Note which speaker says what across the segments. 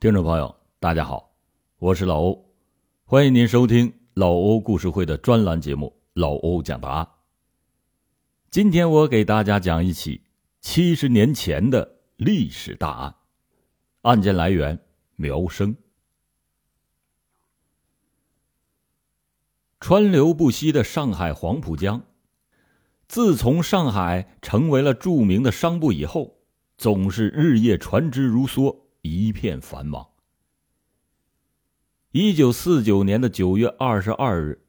Speaker 1: 听众朋友，大家好，我是老欧，欢迎您收听老欧故事会的专栏节目《老欧讲答案》。今天我给大家讲一起七十年前的历史大案，案件来源苗生。川流不息的上海黄浦江，自从上海成为了著名的商埠以后，总是日夜船只如梭。一片繁忙。一九四九年的九月二十二日，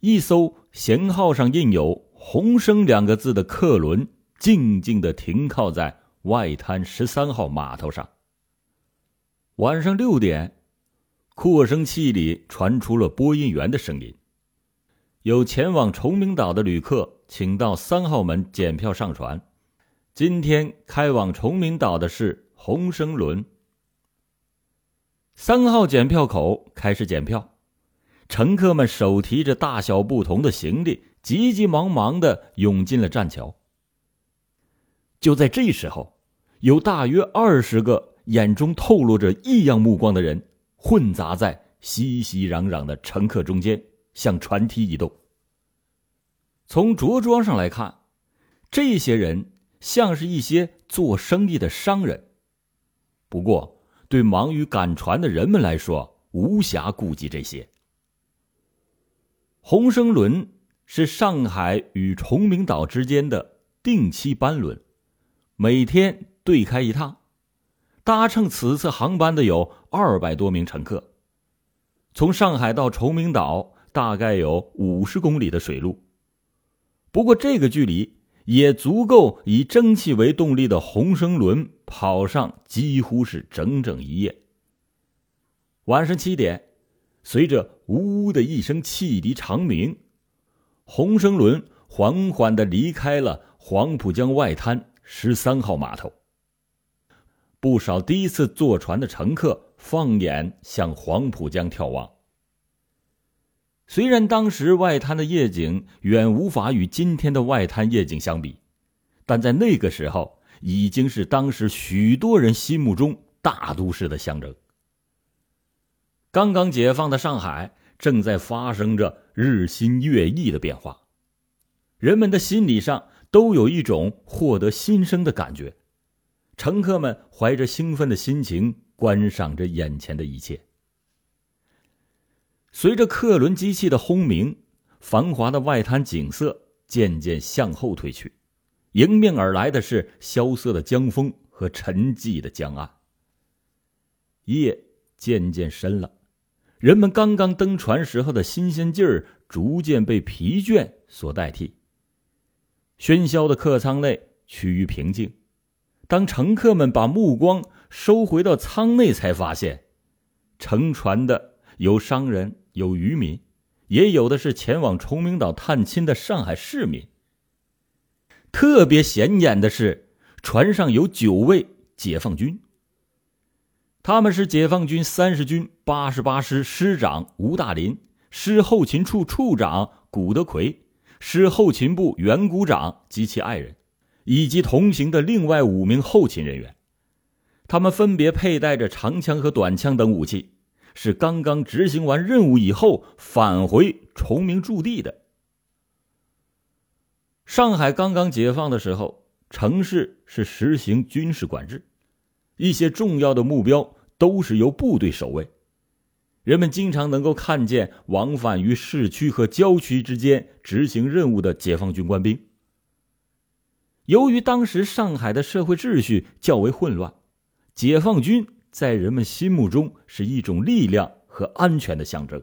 Speaker 1: 一艘舷号上印有“鸿升”两个字的客轮静静的停靠在外滩十三号码头上。晚上六点，扩声器里传出了播音员的声音：“有前往崇明岛的旅客，请到三号门检票上船。今天开往崇明岛的是。”红升轮，三号检票口开始检票，乘客们手提着大小不同的行李，急急忙忙的涌进了栈桥。就在这时候，有大约二十个眼中透露着异样目光的人，混杂在熙熙攘攘的乘客中间，向船梯移动。从着装上来看，这些人像是一些做生意的商人。不过，对忙于赶船的人们来说，无暇顾及这些。红升轮是上海与崇明岛之间的定期班轮，每天对开一趟。搭乘此次航班的有二百多名乘客。从上海到崇明岛大概有五十公里的水路，不过这个距离。也足够以蒸汽为动力的红升轮跑上几乎是整整一夜。晚上七点，随着呜呜的一声汽笛长鸣，红升轮缓缓的离开了黄浦江外滩十三号码头。不少第一次坐船的乘客放眼向黄浦江眺望。虽然当时外滩的夜景远无法与今天的外滩夜景相比，但在那个时候已经是当时许多人心目中大都市的象征。刚刚解放的上海正在发生着日新月异的变化，人们的心理上都有一种获得新生的感觉。乘客们怀着兴奋的心情观赏着眼前的一切。随着客轮机器的轰鸣，繁华的外滩景色渐渐向后退去，迎面而来的是萧瑟的江风和沉寂的江岸。夜渐渐深了，人们刚刚登船时候的新鲜劲儿逐渐被疲倦所代替。喧嚣的客舱内趋于平静，当乘客们把目光收回到舱内，才发现，乘船的有商人。有渔民，也有的是前往崇明岛探亲的上海市民。特别显眼的是，船上有九位解放军。他们是解放军三十军八十八师师长吴大林、师后勤处处长古德奎、师后勤部原股长及其爱人，以及同行的另外五名后勤人员。他们分别佩戴着长枪和短枪等武器。是刚刚执行完任务以后返回崇明驻地的。上海刚刚解放的时候，城市是实行军事管制，一些重要的目标都是由部队守卫。人们经常能够看见往返于市区和郊区之间执行任务的解放军官兵。由于当时上海的社会秩序较为混乱，解放军。在人们心目中是一种力量和安全的象征。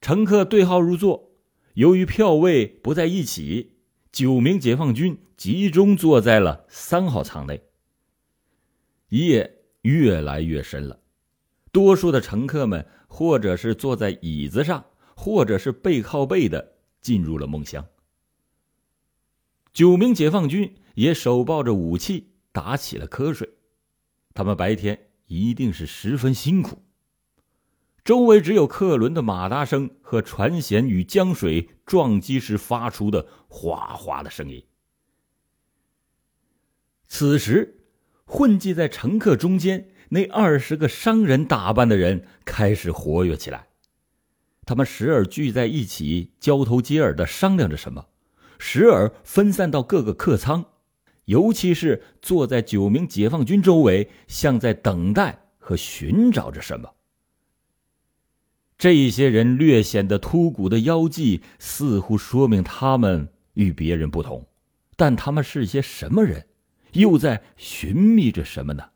Speaker 1: 乘客对号入座，由于票位不在一起，九名解放军集中坐在了三号舱内。夜越来越深了，多数的乘客们或者是坐在椅子上，或者是背靠背的进入了梦乡。九名解放军也手抱着武器，打起了瞌睡。他们白天一定是十分辛苦。周围只有客轮的马达声和船舷与江水撞击时发出的哗哗的声音。此时，混迹在乘客中间，那二十个商人打扮的人开始活跃起来。他们时而聚在一起，交头接耳的商量着什么；时而分散到各个客舱，尤其是坐在九名解放军周围，像在等待和寻找着什么。这些人略显得秃骨的腰际，似乎说明他们与别人不同。但他们是些什么人？又在寻觅着什么呢？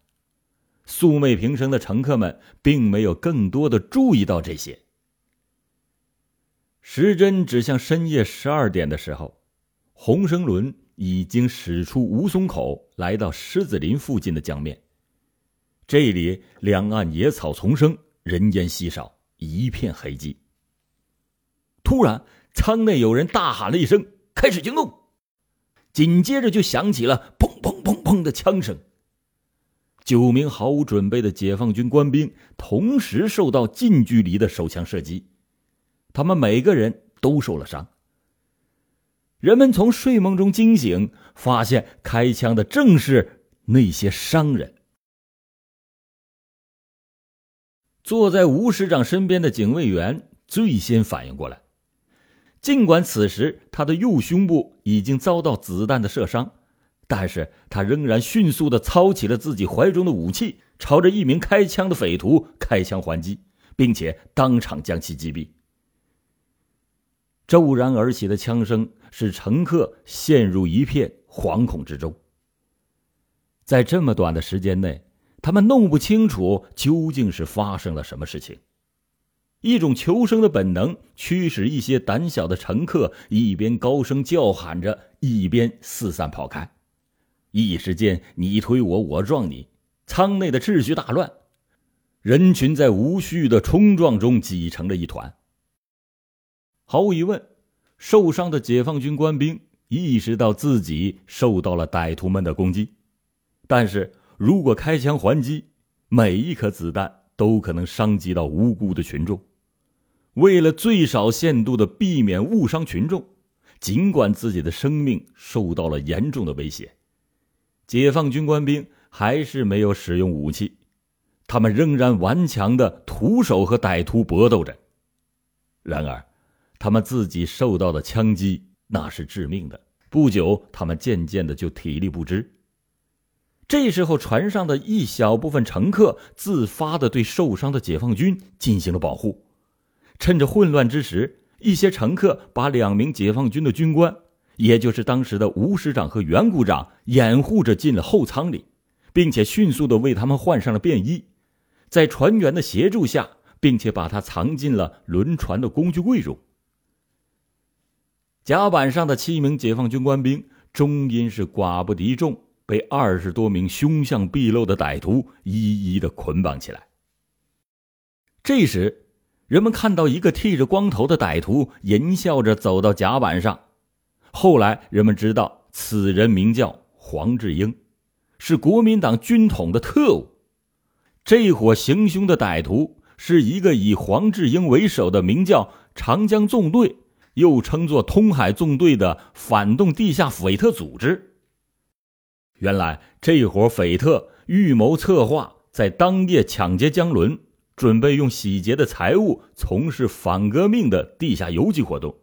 Speaker 1: 素昧平生的乘客们并没有更多的注意到这些。时针指向深夜十二点的时候，洪生轮已经驶出吴淞口，来到狮子林附近的江面。这里两岸野草丛生，人烟稀少，一片黑寂。突然，舱内有人大喊了一声：“开始行动！”紧接着就响起了砰砰砰砰的枪声。九名毫无准备的解放军官兵同时受到近距离的手枪射击，他们每个人都受了伤。人们从睡梦中惊醒，发现开枪的正是那些商人。坐在吴师长身边的警卫员最先反应过来。尽管此时他的右胸部已经遭到子弹的射伤，但是他仍然迅速的操起了自己怀中的武器，朝着一名开枪的匪徒开枪还击，并且当场将其击毙。骤然而起的枪声使乘客陷入一片惶恐之中。在这么短的时间内，他们弄不清楚究竟是发生了什么事情。一种求生的本能驱使一些胆小的乘客一边高声叫喊着，一边四散跑开。一时间，你推我，我撞你，舱内的秩序大乱，人群在无序的冲撞中挤成了一团。毫无疑问，受伤的解放军官兵意识到自己受到了歹徒们的攻击，但是如果开枪还击，每一颗子弹都可能伤及到无辜的群众。为了最少限度的避免误伤群众，尽管自己的生命受到了严重的威胁，解放军官兵还是没有使用武器，他们仍然顽强的徒手和歹徒搏斗着。然而，他们自己受到的枪击那是致命的。不久，他们渐渐的就体力不支。这时候，船上的一小部分乘客自发的对受伤的解放军进行了保护。趁着混乱之时，一些乘客把两名解放军的军官，也就是当时的吴师长和袁股长，掩护着进了后舱里，并且迅速的为他们换上了便衣，在船员的协助下，并且把他藏进了轮船的工具柜中。甲板上的七名解放军官兵，终因是寡不敌众，被二十多名凶相毕露的歹徒一一的捆绑起来。这时。人们看到一个剃着光头的歹徒淫笑着走到甲板上，后来人们知道此人名叫黄志英，是国民党军统的特务。这伙行凶的歹徒是一个以黄志英为首的名叫长江纵队，又称作通海纵队的反动地下匪特组织。原来这伙匪特预谋策划，在当夜抢劫江轮。准备用洗劫的财物从事反革命的地下游击活动，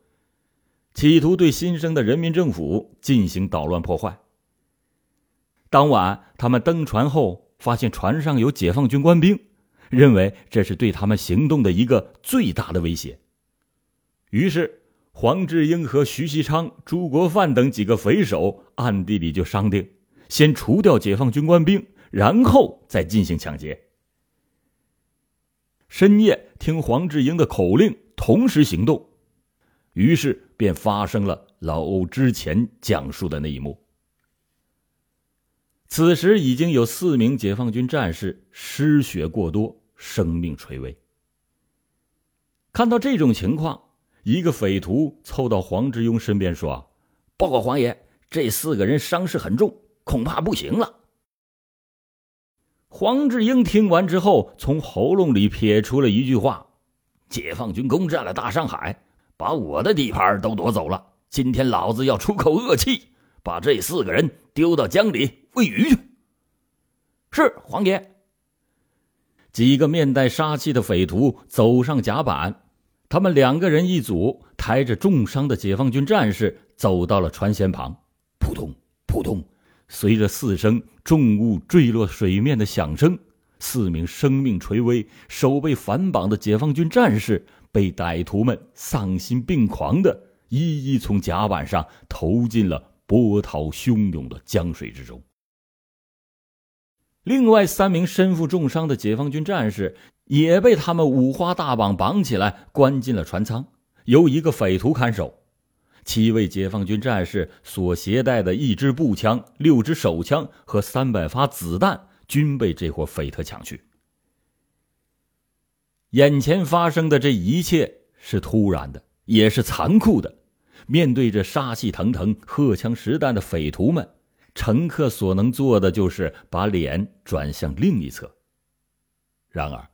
Speaker 1: 企图对新生的人民政府进行捣乱破坏。当晚，他们登船后发现船上有解放军官兵，认为这是对他们行动的一个最大的威胁。于是，黄志英和徐锡昌、朱国范等几个匪首暗地里就商定，先除掉解放军官兵，然后再进行抢劫。深夜听黄志英的口令，同时行动，于是便发生了老欧之前讲述的那一幕。此时已经有四名解放军战士失血过多，生命垂危。看到这种情况，一个匪徒凑到黄志庸身边说：“报告黄爷，这四个人伤势很重，恐怕不行了。”黄志英听完之后，从喉咙里撇出了一句话：“解放军攻占了大上海，把我的地盘都夺走了。今天老子要出口恶气，把这四个人丢到江里喂鱼去。”是黄爷。几个面带杀气的匪徒走上甲板，他们两个人一组，抬着重伤的解放军战士走到了船舷旁，扑通扑通，随着四声重物坠落水面的响声，四名生命垂危、手被反绑的解放军战士被歹徒们丧心病狂的一一从甲板上投进了波涛汹涌的江水之中。另外三名身负重伤的解放军战士也被他们五花大绑绑起来，关进了船舱，由一个匪徒看守。七位解放军战士所携带的一支步枪、六支手枪和三百发子弹均被这伙匪特抢去。眼前发生的这一切是突然的，也是残酷的。面对着杀气腾腾、荷枪实弹的匪徒们。乘客所能做的就是把脸转向另一侧。然而，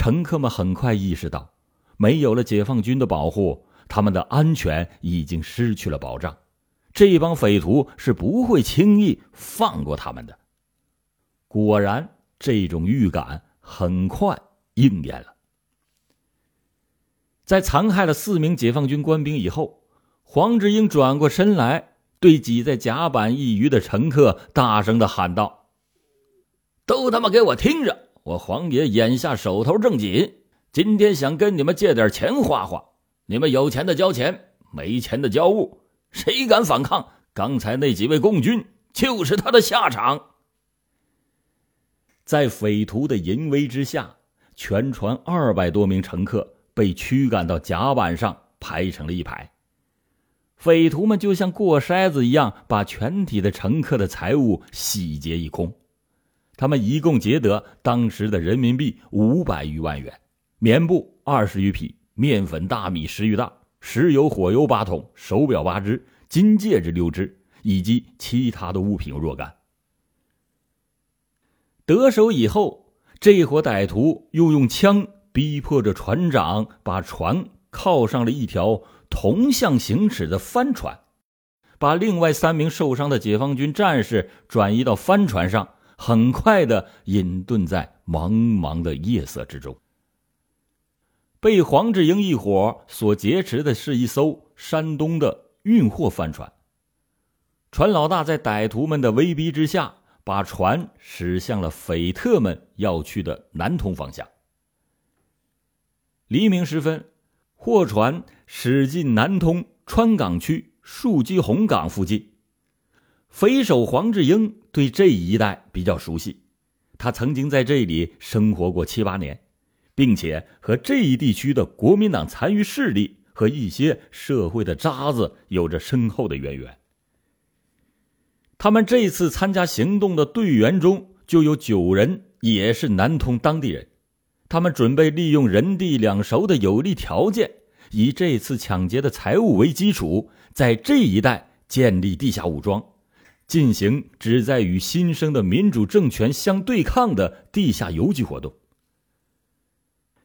Speaker 1: 乘客们很快意识到，没有了解放军的保护，他们的安全已经失去了保障。这帮匪徒是不会轻易放过他们的。果然，这种预感很快应验了。在残害了四名解放军官兵以后，黄志英转过身来。对挤在甲板一隅的乘客大声的喊道：“都他妈给我听着！我黄爷眼下手头正紧，今天想跟你们借点钱花花。你们有钱的交钱，没钱的交物。谁敢反抗，刚才那几位共军就是他的下场。”在匪徒的淫威之下，全船二百多名乘客被驱赶到甲板上，排成了一排。匪徒们就像过筛子一样，把全体的乘客的财物洗劫一空。他们一共劫得当时的人民币五百余万元，棉布二十余匹，面粉、大米十余袋，石油、火油八桶，手表八只，金戒指六只，以及其他的物品若干。得手以后，这伙歹徒又用枪逼迫着船长，把船靠上了一条。同向行驶的帆船，把另外三名受伤的解放军战士转移到帆船上，很快的隐遁在茫茫的夜色之中。被黄志英一伙所劫持的是一艘山东的运货帆船。船老大在歹徒们的威逼之下，把船驶向了匪特们要去的南通方向。黎明时分。货船驶进南通川港区树基红港附近，匪首黄志英对这一带比较熟悉，他曾经在这里生活过七八年，并且和这一地区的国民党残余势力和一些社会的渣子有着深厚的渊源。他们这次参加行动的队员中就有九人也是南通当地人。他们准备利用人地两熟的有利条件，以这次抢劫的财物为基础，在这一带建立地下武装，进行旨在与新生的民主政权相对抗的地下游击活动。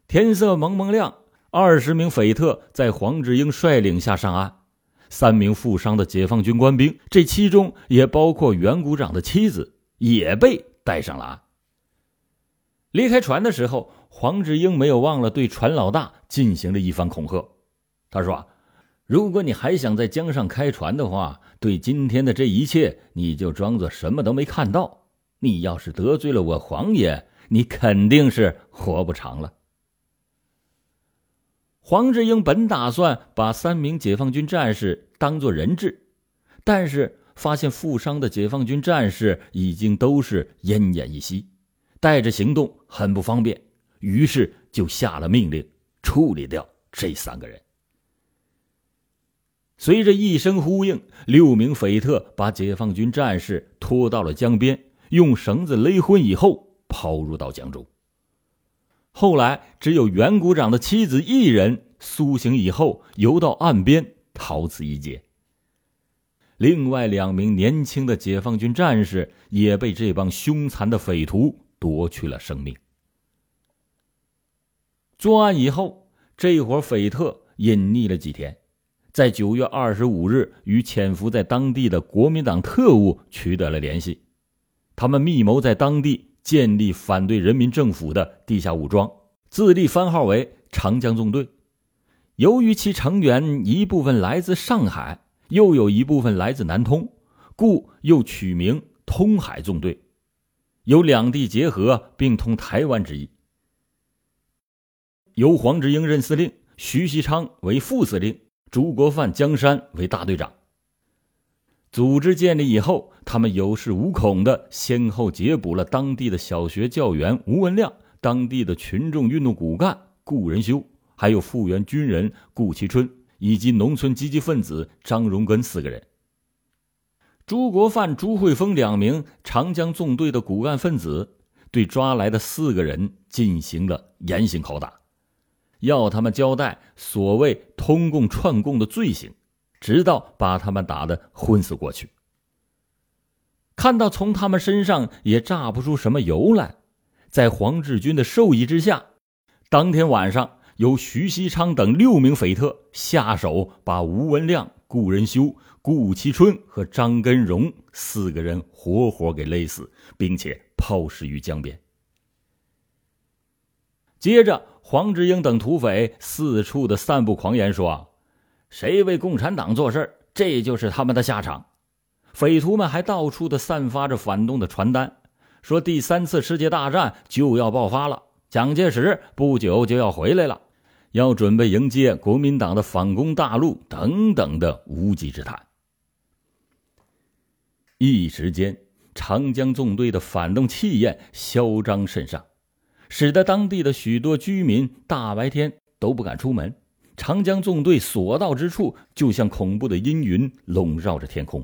Speaker 1: 天色蒙蒙亮，二十名匪特在黄志英率领下上岸，三名负伤的解放军官兵，这其中也包括袁股长的妻子，也被带上了岸。离开船的时候。黄志英没有忘了对船老大进行了一番恐吓。他说：“如果你还想在江上开船的话，对今天的这一切，你就装作什么都没看到。你要是得罪了我黄爷，你肯定是活不长了。”黄志英本打算把三名解放军战士当做人质，但是发现负伤的解放军战士已经都是奄奄一息，带着行动很不方便。于是就下了命令，处理掉这三个人。随着一声呼应，六名匪特把解放军战士拖到了江边，用绳子勒昏以后抛入到江中。后来，只有袁股长的妻子一人苏醒以后游到岸边逃此一劫。另外两名年轻的解放军战士也被这帮凶残的匪徒夺去了生命。作案以后，这伙匪特隐匿了几天，在九月二十五日与潜伏在当地的国民党特务取得了联系。他们密谋在当地建立反对人民政府的地下武装，自立番号为长江纵队。由于其成员一部分来自上海，又有一部分来自南通，故又取名通海纵队，有两地结合并通台湾之意。由黄志英任司令，徐锡昌为副司令，朱国范、江山为大队长。组织建立以后，他们有恃无恐的先后劫捕了当地的小学教员吴文亮、当地的群众运动骨干顾仁修。还有复员军人顾其春以及农村积极分子张荣根四个人。朱国范、朱慧峰两名长江纵队的骨干分子对抓来的四个人进行了严刑拷打，要他们交代所谓通共串共的罪行，直到把他们打得昏死过去。看到从他们身上也榨不出什么油来，在黄志军的授意之下，当天晚上。由徐锡昌等六名匪特下手，把吴文亮、顾仁修、顾其春和张根荣四个人活活给勒死，并且抛尸于江边。接着，黄志英等土匪四处的散布狂言，说：“谁为共产党做事这就是他们的下场。”匪徒们还到处的散发着反动的传单，说第三次世界大战就要爆发了，蒋介石不久就要回来了。要准备迎接国民党的反攻大陆等等的无稽之谈。一时间，长江纵队的反动气焰嚣张甚上，使得当地的许多居民大白天都不敢出门。长江纵队所到之处，就像恐怖的阴云笼罩着天空。